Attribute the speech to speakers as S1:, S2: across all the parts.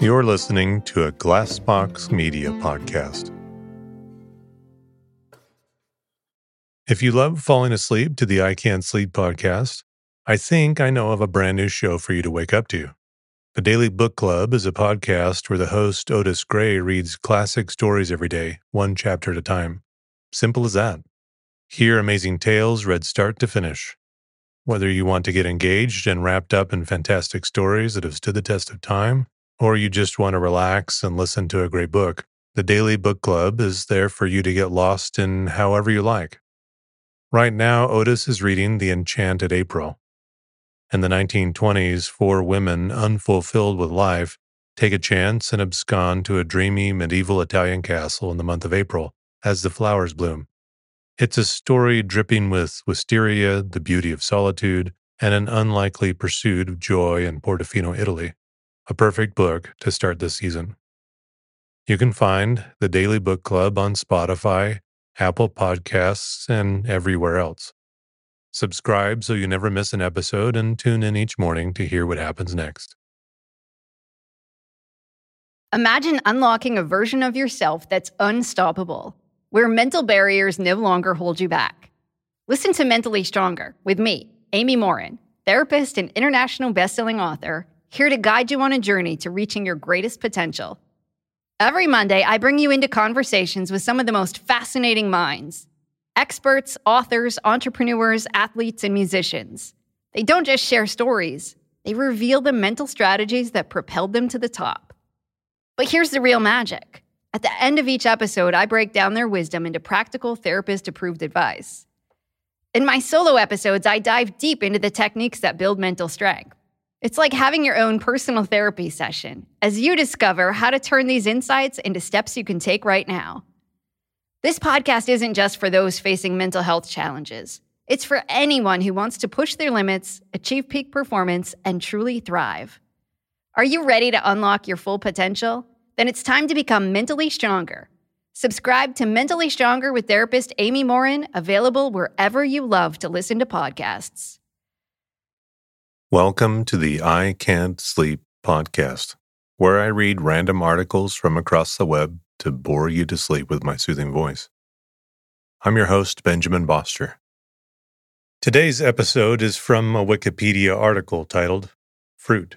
S1: You're listening to a Glassbox Media podcast. If you love falling asleep to the I Can't Sleep podcast, I think I know of a brand new show for you to wake up to. The Daily Book Club is a podcast where the host, Otis Gray, reads classic stories every day, one chapter at a time. Simple as that. Hear amazing tales read start to finish. Whether you want to get engaged and wrapped up in fantastic stories that have stood the test of time, or you just want to relax and listen to a great book, the Daily Book Club is there for you to get lost in however you like. Right now, Otis is reading The Enchanted April. In the 1920s, four women, unfulfilled with life, take a chance and abscond to a dreamy medieval Italian castle in the month of April as the flowers bloom. It's a story dripping with wisteria, the beauty of solitude, and an unlikely pursuit of joy in Portofino, Italy a perfect book to start this season. You can find the Daily Book Club on Spotify, Apple Podcasts, and everywhere else. Subscribe so you never miss an episode and tune in each morning to hear what happens next.
S2: Imagine unlocking a version of yourself that's unstoppable, where mental barriers no longer hold you back. Listen to Mentally Stronger with me, Amy Morin, therapist and international bestselling author here to guide you on a journey to reaching your greatest potential. Every Monday, I bring you into conversations with some of the most fascinating minds experts, authors, entrepreneurs, athletes, and musicians. They don't just share stories, they reveal the mental strategies that propelled them to the top. But here's the real magic. At the end of each episode, I break down their wisdom into practical therapist approved advice. In my solo episodes, I dive deep into the techniques that build mental strength. It's like having your own personal therapy session as you discover how to turn these insights into steps you can take right now. This podcast isn't just for those facing mental health challenges. It's for anyone who wants to push their limits, achieve peak performance, and truly thrive. Are you ready to unlock your full potential? Then it's time to become mentally stronger. Subscribe to Mentally Stronger with therapist Amy Morin, available wherever you love to listen to podcasts.
S1: Welcome to the I Can't Sleep podcast, where I read random articles from across the web to bore you to sleep with my soothing voice. I'm your host, Benjamin Boster. Today's episode is from a Wikipedia article titled Fruit.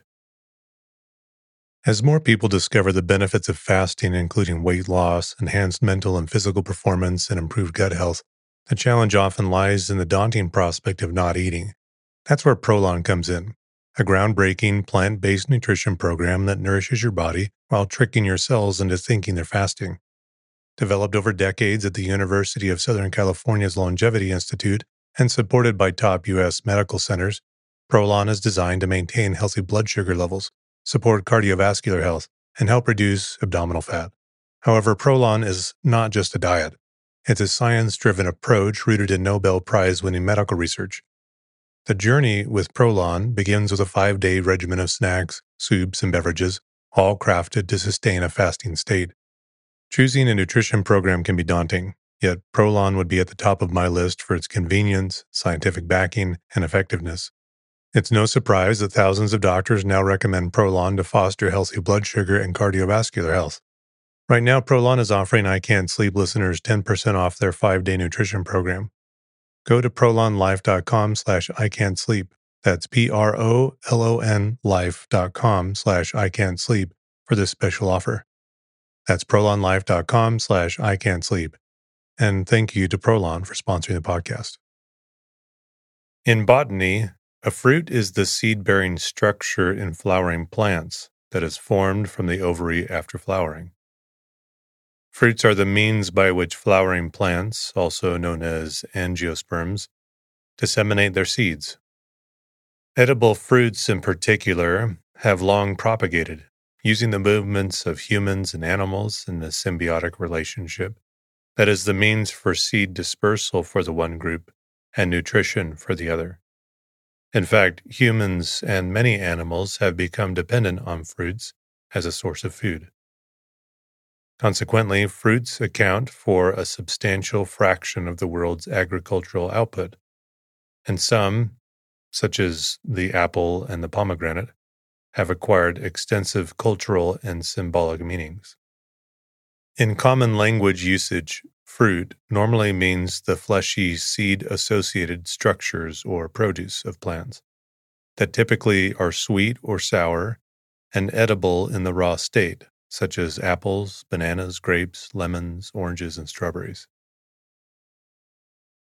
S1: As more people discover the benefits of fasting, including weight loss, enhanced mental and physical performance, and improved gut health, the challenge often lies in the daunting prospect of not eating that's where Prolon comes in, a groundbreaking plant based nutrition program that nourishes your body while tricking your cells into thinking they're fasting. Developed over decades at the University of Southern California's Longevity Institute and supported by top U.S. medical centers, Prolon is designed to maintain healthy blood sugar levels, support cardiovascular health, and help reduce abdominal fat. However, Prolon is not just a diet. It's a science driven approach rooted in Nobel Prize winning medical research the journey with Prolon begins with a five day regimen of snacks, soups, and beverages, all crafted to sustain a fasting state. Choosing a nutrition program can be daunting, yet Prolon would be at the top of my list for its convenience, scientific backing, and effectiveness. It's no surprise that thousands of doctors now recommend Prolon to foster healthy blood sugar and cardiovascular health. Right now, Prolon is offering I Can't Sleep listeners 10% off their five day nutrition program. Go to prolonlife.com slash I can't sleep. That's P-R-O-L-O-N life.com slash I can't sleep for this special offer. That's prolonlife.com slash I can't sleep. And thank you to Prolon for sponsoring the podcast. In botany, a fruit is the seed bearing structure in flowering plants that is formed from the ovary after flowering. Fruits are the means by which flowering plants, also known as angiosperms, disseminate their seeds. Edible fruits, in particular, have long propagated, using the movements of humans and animals in a symbiotic relationship that is the means for seed dispersal for the one group and nutrition for the other. In fact, humans and many animals have become dependent on fruits as a source of food. Consequently, fruits account for a substantial fraction of the world's agricultural output. And some, such as the apple and the pomegranate, have acquired extensive cultural and symbolic meanings. In common language usage, fruit normally means the fleshy seed associated structures or produce of plants that typically are sweet or sour and edible in the raw state, such as apples, bananas, grapes, lemons, oranges, and strawberries.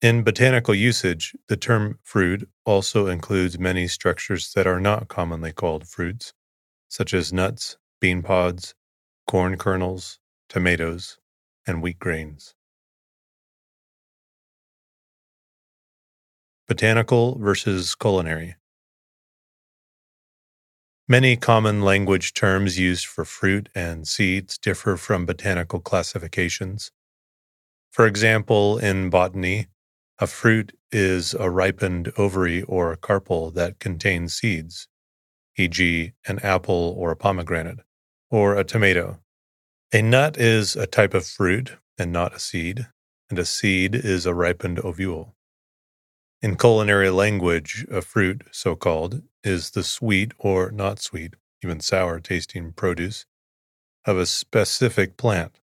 S1: In botanical usage, the term fruit also includes many structures that are not commonly called fruits, such as nuts, bean pods, corn kernels, tomatoes, and wheat grains. Botanical versus culinary. Many common language terms used for fruit and seeds differ from botanical classifications. For example, in botany, a fruit is a ripened ovary or carpel that contains seeds, e.g., an apple or a pomegranate, or a tomato. A nut is a type of fruit and not a seed, and a seed is a ripened ovule. In culinary language, a fruit, so called, is the sweet or not sweet, even sour tasting produce of a specific plant,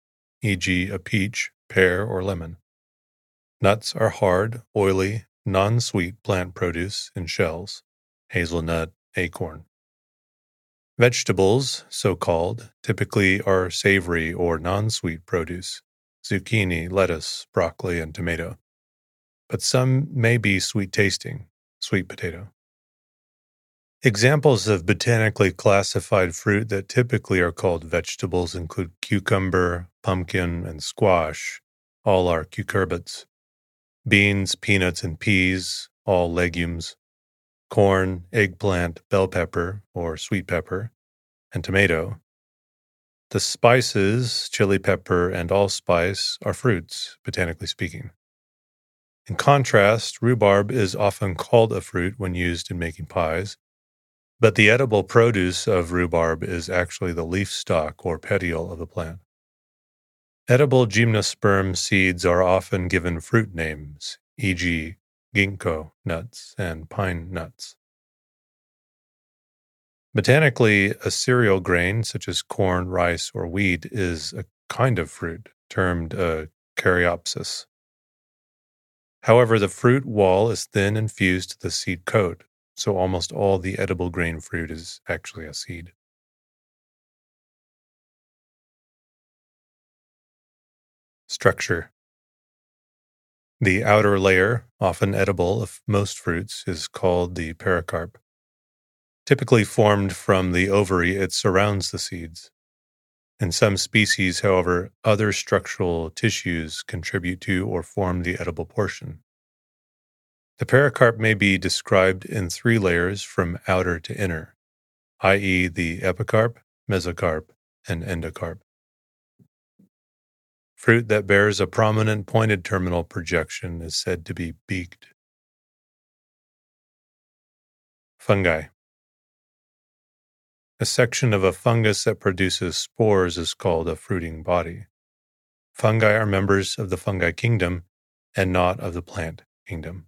S1: e.g., a peach, pear, or lemon. Nuts are hard, oily, non sweet plant produce in shells, hazelnut, acorn. Vegetables, so called, typically are savory or non sweet produce zucchini, lettuce, broccoli, and tomato but some may be sweet tasting, sweet potato. Examples of botanically classified fruit that typically are called vegetables include cucumber, pumpkin, and squash, all are cucurbits, beans, peanuts, and peas, all legumes, corn, eggplant, bell pepper or sweet pepper, and tomato. The spices, chili pepper, and allspice are fruits, botanically speaking. In contrast, rhubarb is often called a fruit when used in making pies, but the edible produce of rhubarb is actually the leaf stalk or petiole of the plant. Edible gymnosperm seeds are often given fruit names, e.g., ginkgo nuts and pine nuts. Botanically, a cereal grain such as corn, rice, or wheat is a kind of fruit termed a caryopsis. However, the fruit wall is thin and fused to the seed coat, so almost all the edible grain fruit is actually a seed. Structure The outer layer, often edible of most fruits, is called the pericarp. Typically formed from the ovary, it surrounds the seeds. In some species, however, other structural tissues contribute to or form the edible portion. The pericarp may be described in three layers from outer to inner, i.e., the epicarp, mesocarp, and endocarp. Fruit that bears a prominent pointed terminal projection is said to be beaked. Fungi a section of a fungus that produces spores is called a fruiting body. Fungi are members of the fungi kingdom and not of the plant kingdom.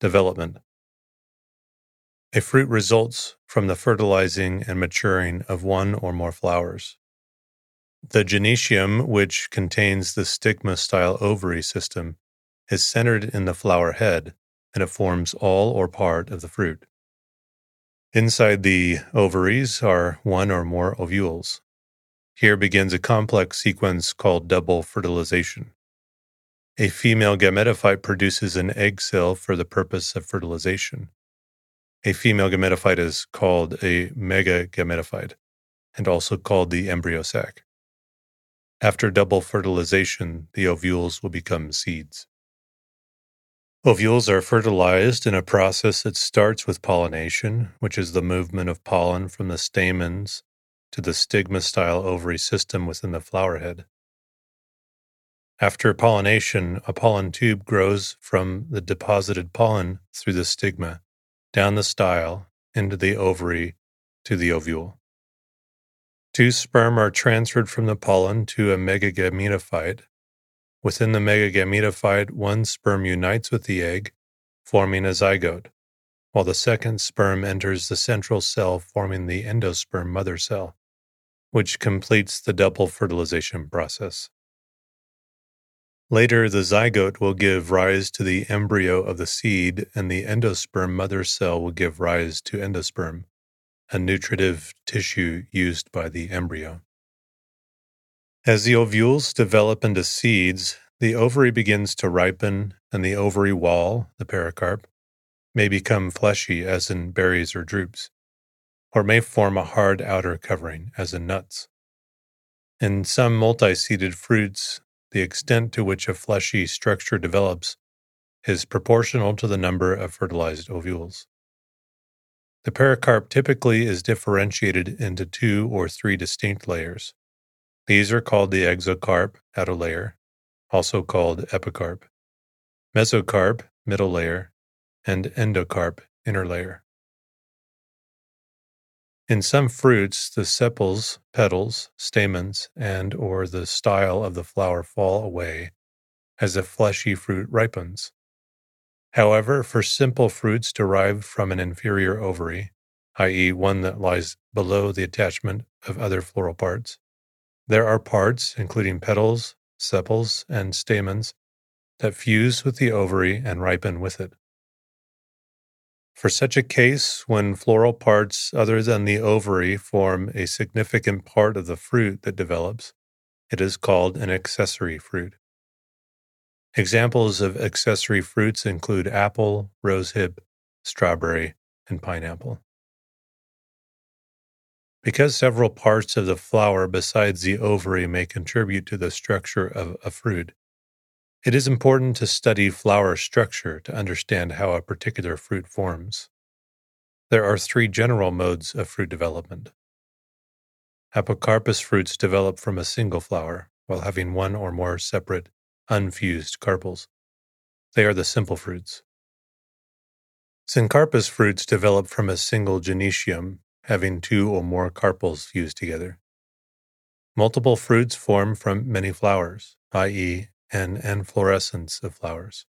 S1: Development A fruit results from the fertilizing and maturing of one or more flowers. The gynecium, which contains the stigma style ovary system, is centered in the flower head and it forms all or part of the fruit. Inside the ovaries are one or more ovules. Here begins a complex sequence called double fertilization. A female gametophyte produces an egg cell for the purpose of fertilization. A female gametophyte is called a megagametophyte and also called the embryo sac. After double fertilization, the ovules will become seeds. Ovules are fertilized in a process that starts with pollination, which is the movement of pollen from the stamens to the stigma style ovary system within the flower head. After pollination, a pollen tube grows from the deposited pollen through the stigma, down the style, into the ovary to the ovule. Two sperm are transferred from the pollen to a megagametophyte Within the megagametophyte, one sperm unites with the egg, forming a zygote, while the second sperm enters the central cell, forming the endosperm mother cell, which completes the double fertilization process. Later, the zygote will give rise to the embryo of the seed, and the endosperm mother cell will give rise to endosperm, a nutritive tissue used by the embryo. As the ovules develop into seeds, the ovary begins to ripen, and the ovary wall, the pericarp, may become fleshy, as in berries or drupes, or may form a hard outer covering, as in nuts. In some multi seeded fruits, the extent to which a fleshy structure develops is proportional to the number of fertilized ovules. The pericarp typically is differentiated into two or three distinct layers. These are called the exocarp, outer layer, also called epicarp, mesocarp, middle layer, and endocarp, inner layer. In some fruits, the sepals, petals, stamens, and or the style of the flower fall away as the fleshy fruit ripens. However, for simple fruits derived from an inferior ovary, i.e., one that lies below the attachment of other floral parts, there are parts, including petals, sepals, and stamens, that fuse with the ovary and ripen with it. For such a case, when floral parts other than the ovary form a significant part of the fruit that develops, it is called an accessory fruit. Examples of accessory fruits include apple, rosehip, strawberry, and pineapple. Because several parts of the flower besides the ovary may contribute to the structure of a fruit, it is important to study flower structure to understand how a particular fruit forms. There are three general modes of fruit development. Apocarpous fruits develop from a single flower while having one or more separate, unfused carpels. They are the simple fruits. Syncarpous fruits develop from a single gynecium, having two or more carpels fused together. Multiple fruits form from many flowers, i.e., and inflorescence of flowers.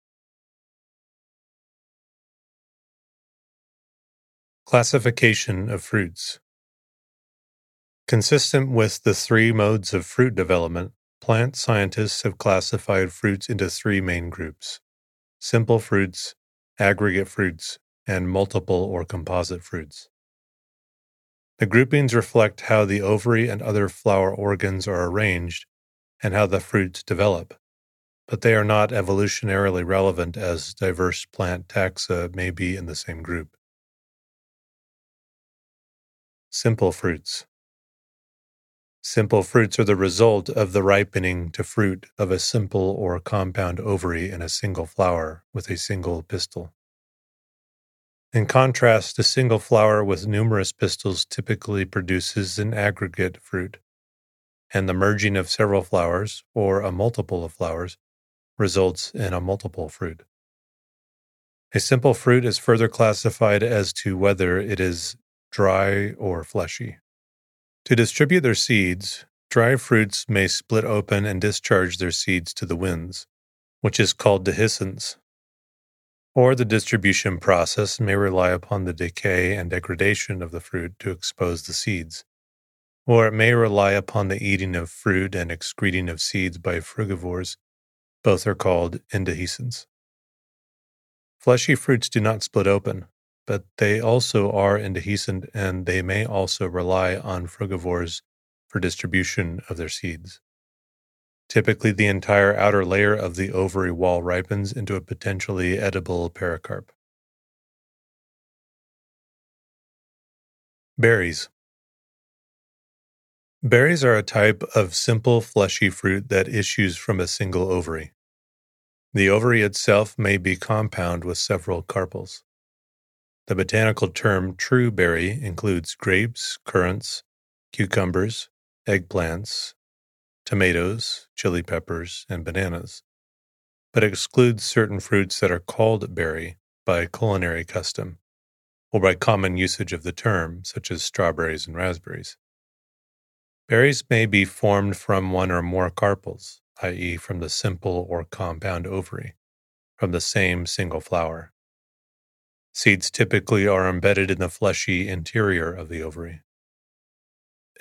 S1: Classification of fruits. Consistent with the three modes of fruit development, plant scientists have classified fruits into three main groups simple fruits, aggregate fruits, and multiple or composite fruits. The groupings reflect how the ovary and other flower organs are arranged and how the fruits develop but they are not evolutionarily relevant as diverse plant taxa may be in the same group. Simple fruits. Simple fruits are the result of the ripening to fruit of a simple or compound ovary in a single flower with a single pistil. In contrast, a single flower with numerous pistils typically produces an aggregate fruit, and the merging of several flowers, or a multiple of flowers, results in a multiple fruit. A simple fruit is further classified as to whether it is dry or fleshy. To distribute their seeds, dry fruits may split open and discharge their seeds to the winds, which is called dehiscence. Or the distribution process may rely upon the decay and degradation of the fruit to expose the seeds. Or it may rely upon the eating of fruit and excreting of seeds by frugivores both are called indehiscence. Fleshy fruits do not split open, but they also are indehiscent and they may also rely on frugivores for distribution of their seeds. Typically, the entire outer layer of the ovary wall ripens into a potentially edible pericarp. Berries. Berries are a type of simple fleshy fruit that issues from a single ovary. The ovary itself may be compound with several carpels. The botanical term true berry includes grapes, currants, cucumbers, eggplants, tomatoes, chili peppers, and bananas, but excludes certain fruits that are called berry by culinary custom or by common usage of the term, such as strawberries and raspberries. Berries may be formed from one or more carpels, i.e., from the simple or compound ovary, from the same single flower. Seeds typically are embedded in the fleshy interior of the ovary.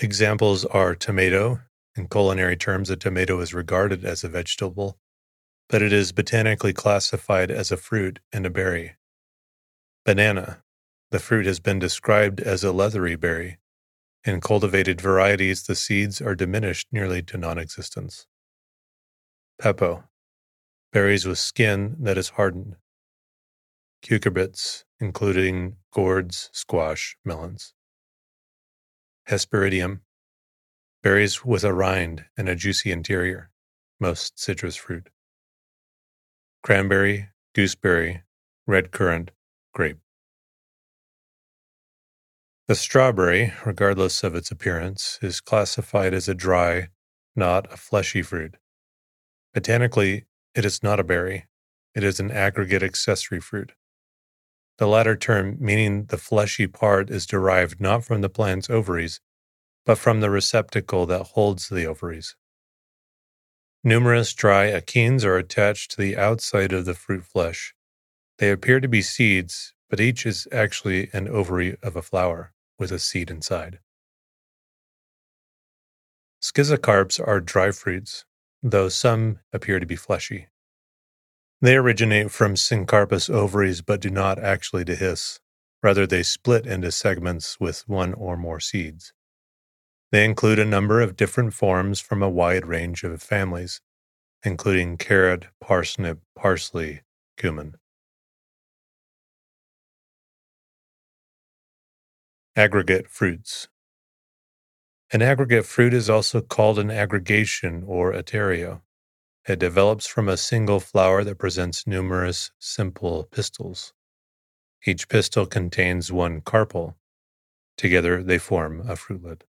S1: Examples are tomato. In culinary terms, a tomato is regarded as a vegetable, but it is botanically classified as a fruit and a berry. Banana. The fruit has been described as a leathery berry. In cultivated varieties, the seeds are diminished nearly to non existence. Pepo. Berries with skin that is hardened. Cucurbits, including gourds, squash, melons. Hesperidium. Berries with a rind and a juicy interior, most citrus fruit. Cranberry, gooseberry, red currant, grape. The strawberry, regardless of its appearance, is classified as a dry, not a fleshy fruit. Botanically, it is not a berry, it is an aggregate accessory fruit. The latter term meaning the fleshy part is derived not from the plant's ovaries, but from the receptacle that holds the ovaries. Numerous dry achenes are attached to the outside of the fruit flesh. They appear to be seeds, but each is actually an ovary of a flower with a seed inside. Schizocarps are dry fruits, though some appear to be fleshy. They originate from Syncarpous ovaries but do not actually dehisce. Rather, they split into segments with one or more seeds. They include a number of different forms from a wide range of families, including carrot, parsnip, parsley, cumin. Aggregate fruits. An aggregate fruit is also called an aggregation or etaerio. It develops from a single flower that presents numerous simple pistils. Each pistil contains one carpel. Together they form a fruitlet.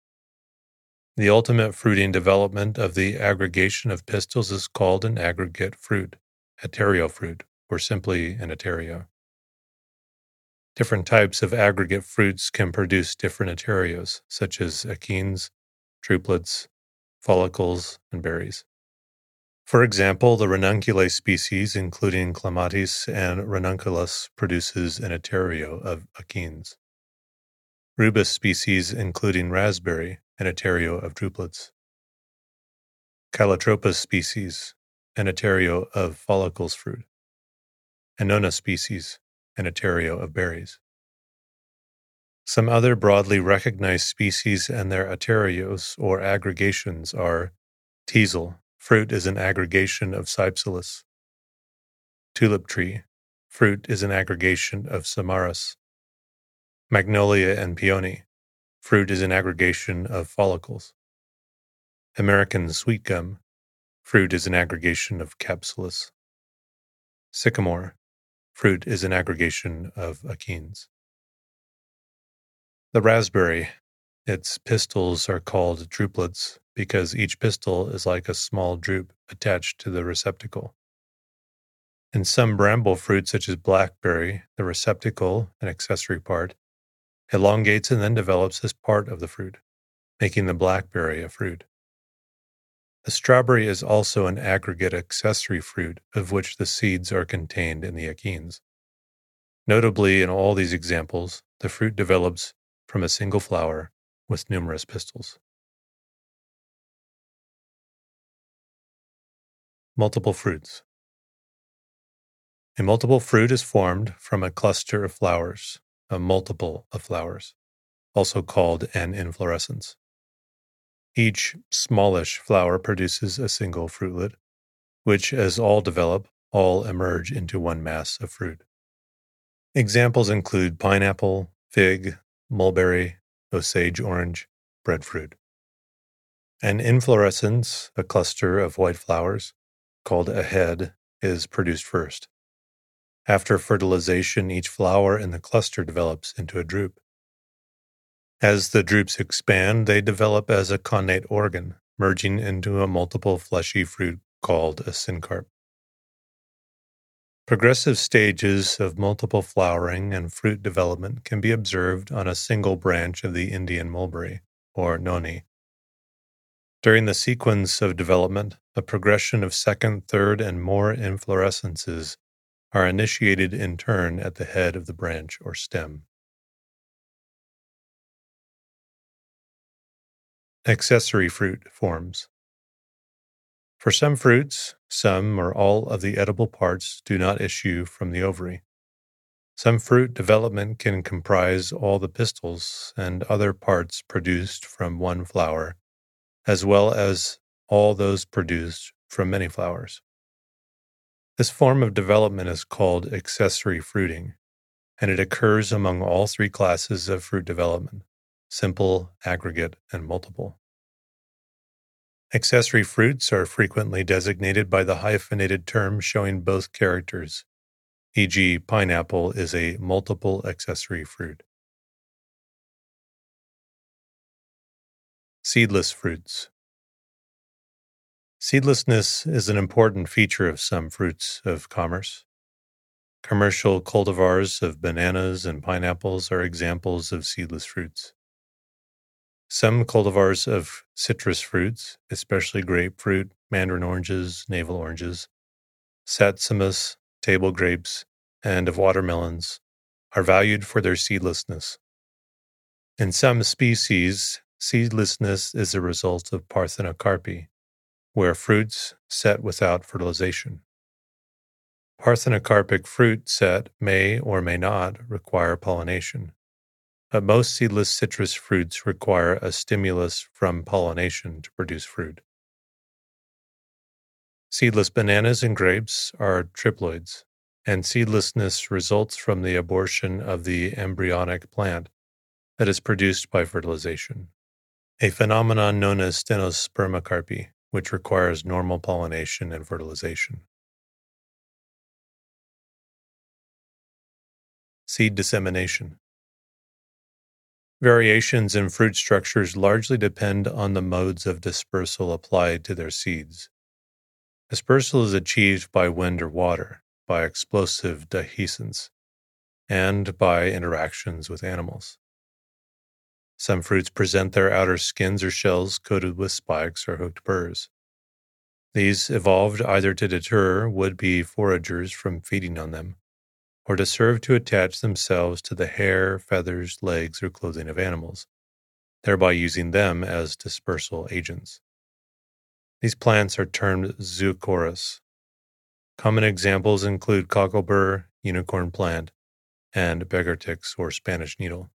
S1: The ultimate fruiting development of the aggregation of pistils is called an aggregate fruit, etaerio fruit, or simply an etaerio. Different types of aggregate fruits can produce different etaerios, such as achenes, drupelets, follicles, and berries. For example, the ranunculae species, including clematis and ranunculus, produces an etaerio of achenes. Rubus species, including raspberry, an etaerio of drupelets. Calotropis species, an etaerio of follicles fruit. Annona species, and of berries. Some other broadly recognized species and their etaerios or aggregations are teasel, fruit is an aggregation of cypselas. Tulip tree, fruit is an aggregation of samaras. Magnolia and peony, fruit is an aggregation of follicles. American sweet gum, fruit is an aggregation of capsules. Sycamore, Fruit is an aggregation of achenes. The raspberry, its pistils are called drupelets because each pistil is like a small drupe attached to the receptacle. In some bramble fruits, such as blackberry, the receptacle, an accessory part, elongates and then develops as part of the fruit, making the blackberry a fruit. The strawberry is also an aggregate accessory fruit of which the seeds are contained in the achenes. Notably, in all these examples, the fruit develops from a single flower with numerous pistils. Multiple fruits. A multiple fruit is formed from a cluster of flowers, a multiple of flowers, also called an inflorescence. Each smallish flower produces a single fruitlet, which, as all develop, all emerge into one mass of fruit. Examples include pineapple, fig, mulberry, osage orange, breadfruit. An inflorescence, a cluster of white flowers, called a head, is produced first. After fertilization, each flower in the cluster develops into a drupe. As the drupes expand, they develop as a connate organ, merging into a multiple fleshy fruit called a syncarp. Progressive stages of multiple flowering and fruit development can be observed on a single branch of the Indian mulberry, or noni. During the sequence of development, a progression of second, third, and more inflorescences are initiated in turn at the head of the branch or stem. Accessory fruit forms. For some fruits, some or all of the edible parts do not issue from the ovary. Some fruit development can comprise all the pistils and other parts produced from one flower, as well as all those produced from many flowers. This form of development is called accessory fruiting, and it occurs among all three classes of fruit development simple, aggregate, and multiple. Accessory fruits are frequently designated by the hyphenated term showing both characters, e.g., pineapple is a multiple accessory fruit. Seedless fruits. Seedlessness is an important feature of some fruits of commerce. Commercial cultivars of bananas and pineapples are examples of seedless fruits. Some cultivars of citrus fruits, especially grapefruit, mandarin oranges, navel oranges, satsumas, table grapes, and of watermelons, are valued for their seedlessness. In some species, seedlessness is a result of parthenocarpy, where fruits set without fertilization. Parthenocarpic fruit set may or may not require pollination but most seedless citrus fruits require a stimulus from pollination to produce fruit. Seedless bananas and grapes are triploids, and seedlessness results from the abortion of the embryonic plant that is produced by fertilization, a phenomenon known as stenospermocarpy, which requires normal pollination and fertilization. Seed dissemination. Variations in fruit structures largely depend on the modes of dispersal applied to their seeds. Dispersal is achieved by wind or water, by explosive dehiscence, and by interactions with animals. Some fruits present their outer skins or shells coated with spikes or hooked burrs. These evolved either to deter would be foragers from feeding on them or to serve to attach themselves to the hair, feathers, legs, or clothing of animals, thereby using them as dispersal agents. These plants are termed zoochorous. Common examples include cocklebur, unicorn plant, and beggarticks or Spanish needle.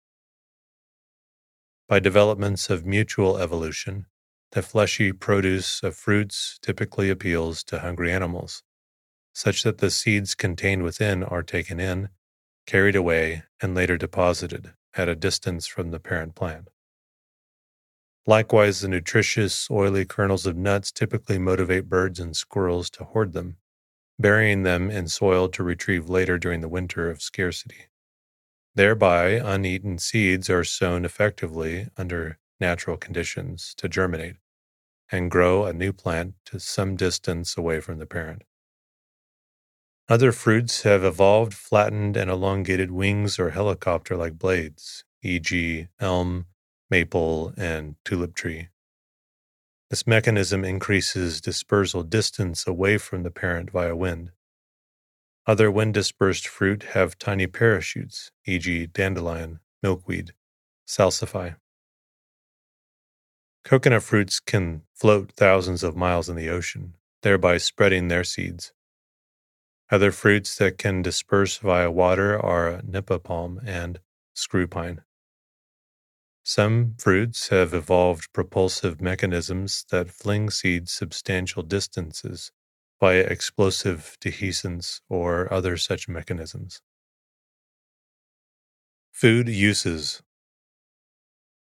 S1: By developments of mutual evolution, the fleshy produce of fruits typically appeals to hungry animals such that the seeds contained within are taken in, carried away, and later deposited at a distance from the parent plant. Likewise, the nutritious, oily kernels of nuts typically motivate birds and squirrels to hoard them, burying them in soil to retrieve later during the winter of scarcity. Thereby, uneaten seeds are sown effectively under natural conditions to germinate and grow a new plant to some distance away from the parent. Other fruits have evolved flattened and elongated wings or helicopter like blades, e.g., elm, maple, and tulip tree. This mechanism increases dispersal distance away from the parent via wind. Other wind dispersed fruit have tiny parachutes, e.g., dandelion, milkweed, salsify. Coconut fruits can float thousands of miles in the ocean, thereby spreading their seeds. Other fruits that can disperse via water are nipa palm and screw pine. Some fruits have evolved propulsive mechanisms that fling seeds substantial distances via explosive dehiscence or other such mechanisms. Food uses.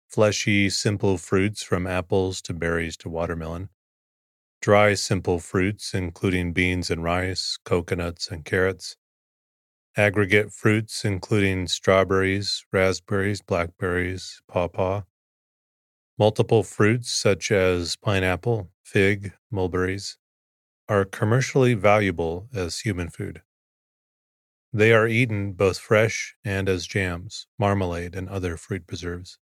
S1: Fleshy, simple fruits from apples to berries to watermelon. Dry, simple fruits, including beans and rice, coconuts, and carrots, aggregate fruits, including strawberries, raspberries, blackberries, pawpaw, multiple fruits, such as pineapple, fig, mulberries, are commercially valuable as human food. They are eaten both fresh and as jams, marmalade, and other fruit preserves.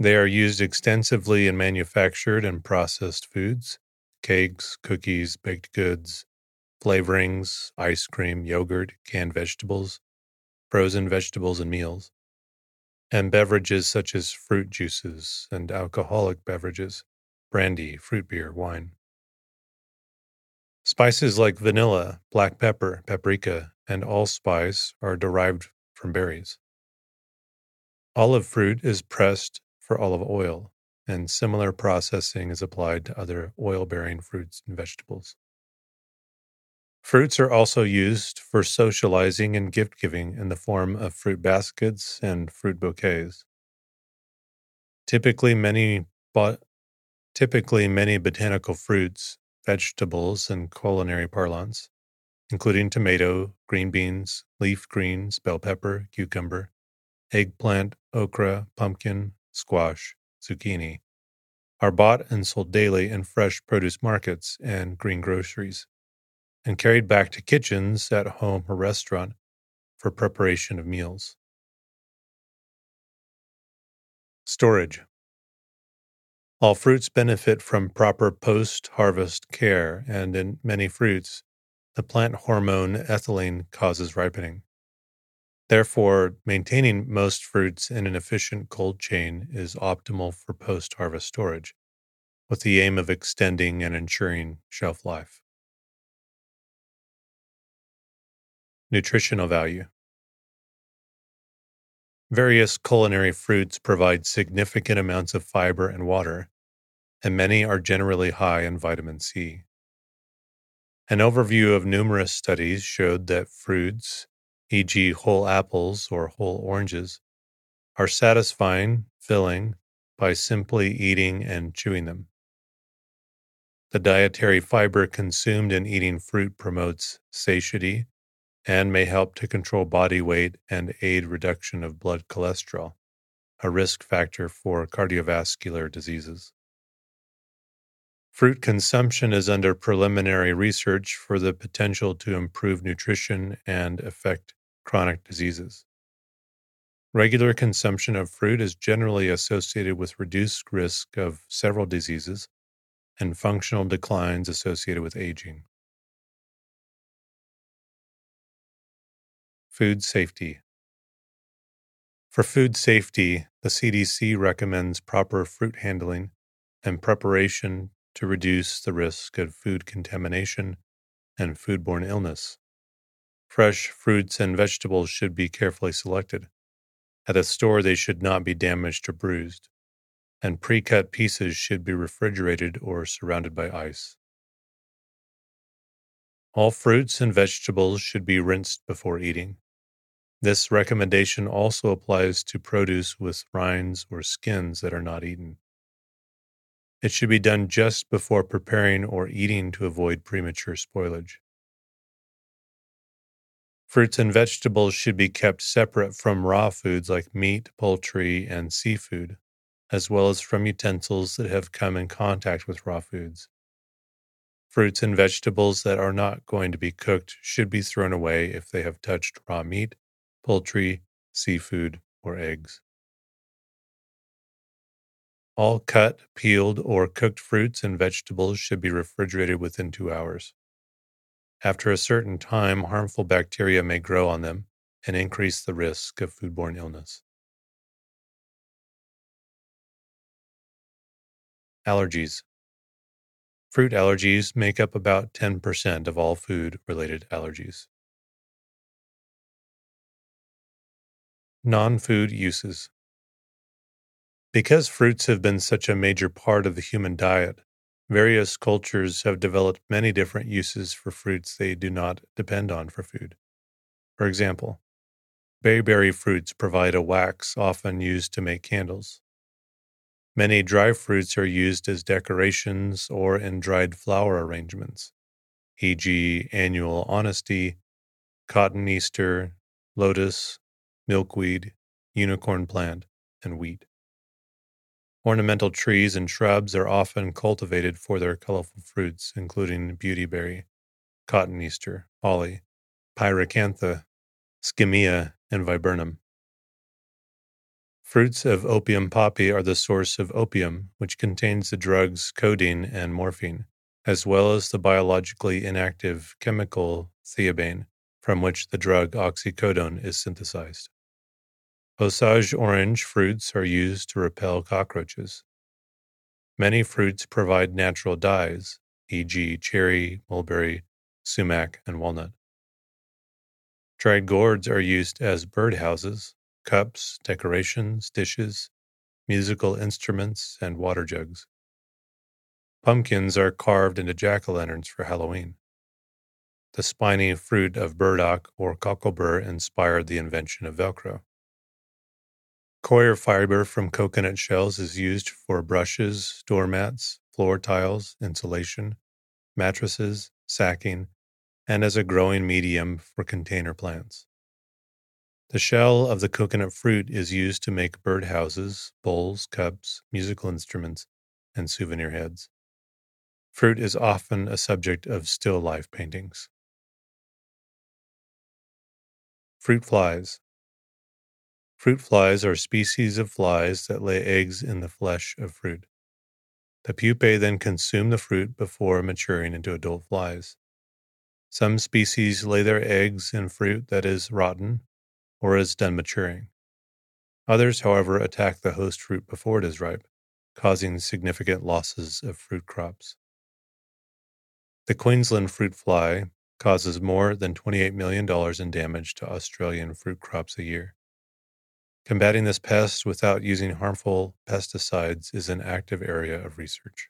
S1: They are used extensively in manufactured and processed foods, cakes, cookies, baked goods, flavorings, ice cream, yogurt, canned vegetables, frozen vegetables and meals, and beverages such as fruit juices and alcoholic beverages, brandy, fruit beer, wine. Spices like vanilla, black pepper, paprika, and allspice are derived from berries. Olive fruit is pressed for olive oil, and similar processing is applied to other oil bearing fruits and vegetables. Fruits are also used for socializing and gift giving in the form of fruit baskets and fruit bouquets. Typically, many but typically many botanical fruits, vegetables, and culinary parlance, including tomato, green beans, leaf greens, bell pepper, cucumber, eggplant, okra, pumpkin, squash, zucchini, are bought and sold daily in fresh produce markets and green groceries and carried back to kitchens at home or restaurant for preparation of meals. Storage. All fruits benefit from proper post harvest care, and in many fruits, the plant hormone ethylene causes ripening. Therefore, maintaining most fruits in an efficient cold chain is optimal for post harvest storage, with the aim of extending and ensuring shelf life. Nutritional value. Various culinary fruits provide significant amounts of fiber and water, and many are generally high in vitamin C. An overview of numerous studies showed that fruits, e.g., whole apples or whole oranges, are satisfying, filling by simply eating and chewing them. The dietary fiber consumed in eating fruit promotes satiety and may help to control body weight and aid reduction of blood cholesterol, a risk factor for cardiovascular diseases. Fruit consumption is under preliminary research for the potential to improve nutrition and affect chronic diseases. Regular consumption of fruit is generally associated with reduced risk of several diseases and functional declines associated with aging. Food safety. For food safety, the CDC recommends proper fruit handling and preparation to reduce the risk of food contamination and foodborne illness. Fresh fruits and vegetables should be carefully selected. At a store, they should not be damaged or bruised, and pre cut pieces should be refrigerated or surrounded by ice. All fruits and vegetables should be rinsed before eating. This recommendation also applies to produce with rinds or skins that are not eaten. It should be done just before preparing or eating to avoid premature spoilage. Fruits and vegetables should be kept separate from raw foods like meat, poultry, and seafood, as well as from utensils that have come in contact with raw foods. Fruits and vegetables that are not going to be cooked should be thrown away if they have touched raw meat, poultry, seafood, or eggs. All cut, peeled, or cooked fruits and vegetables should be refrigerated within two hours. After a certain time, harmful bacteria may grow on them and increase the risk of foodborne illness. Allergies. Fruit allergies make up about 10% of all food related allergies. Non food uses. Because fruits have been such a major part of the human diet, various cultures have developed many different uses for fruits they do not depend on for food. For example, bayberry fruits provide a wax often used to make candles. Many dry fruits are used as decorations or in dried flower arrangements, e.g., annual honesty, cotoneaster, lotus, milkweed, unicorn plant, and wheat. Ornamental trees and shrubs are often cultivated for their colorful fruits, including beautyberry, cotoneaster, holly, pyracantha, skimmia, and viburnum. Fruits of opium poppy are the source of opium, which contains the drugs codeine and morphine, as well as the biologically inactive chemical theobromine, from which the drug oxycodone is synthesized. Osage orange fruits are used to repel cockroaches. Many fruits provide natural dyes, e.g., cherry, mulberry, sumac, and walnut. Dried gourds are used as birdhouses, cups, decorations, dishes, musical instruments, and water jugs. Pumpkins are carved into jack o' lanterns for Halloween. The spiny fruit of burdock or cocklebur inspired the invention of Velcro. Coir fiber from coconut shells is used for brushes, doormats, floor tiles, insulation, mattresses, sacking, and as a growing medium for container plants. The shell of the coconut fruit is used to make birdhouses, bowls, cups, musical instruments, and souvenir heads. Fruit is often a subject of still life paintings. Fruit flies. Fruit flies are species of flies that lay eggs in the flesh of fruit. The pupae then consume the fruit before maturing into adult flies. Some species lay their eggs in fruit that is rotten or is done maturing. Others, however, attack the host fruit before it is ripe, causing significant losses of fruit crops. The Queensland fruit fly causes more than $28 million in damage to Australian fruit crops a year. Combating this pest without using harmful pesticides is an active area of research.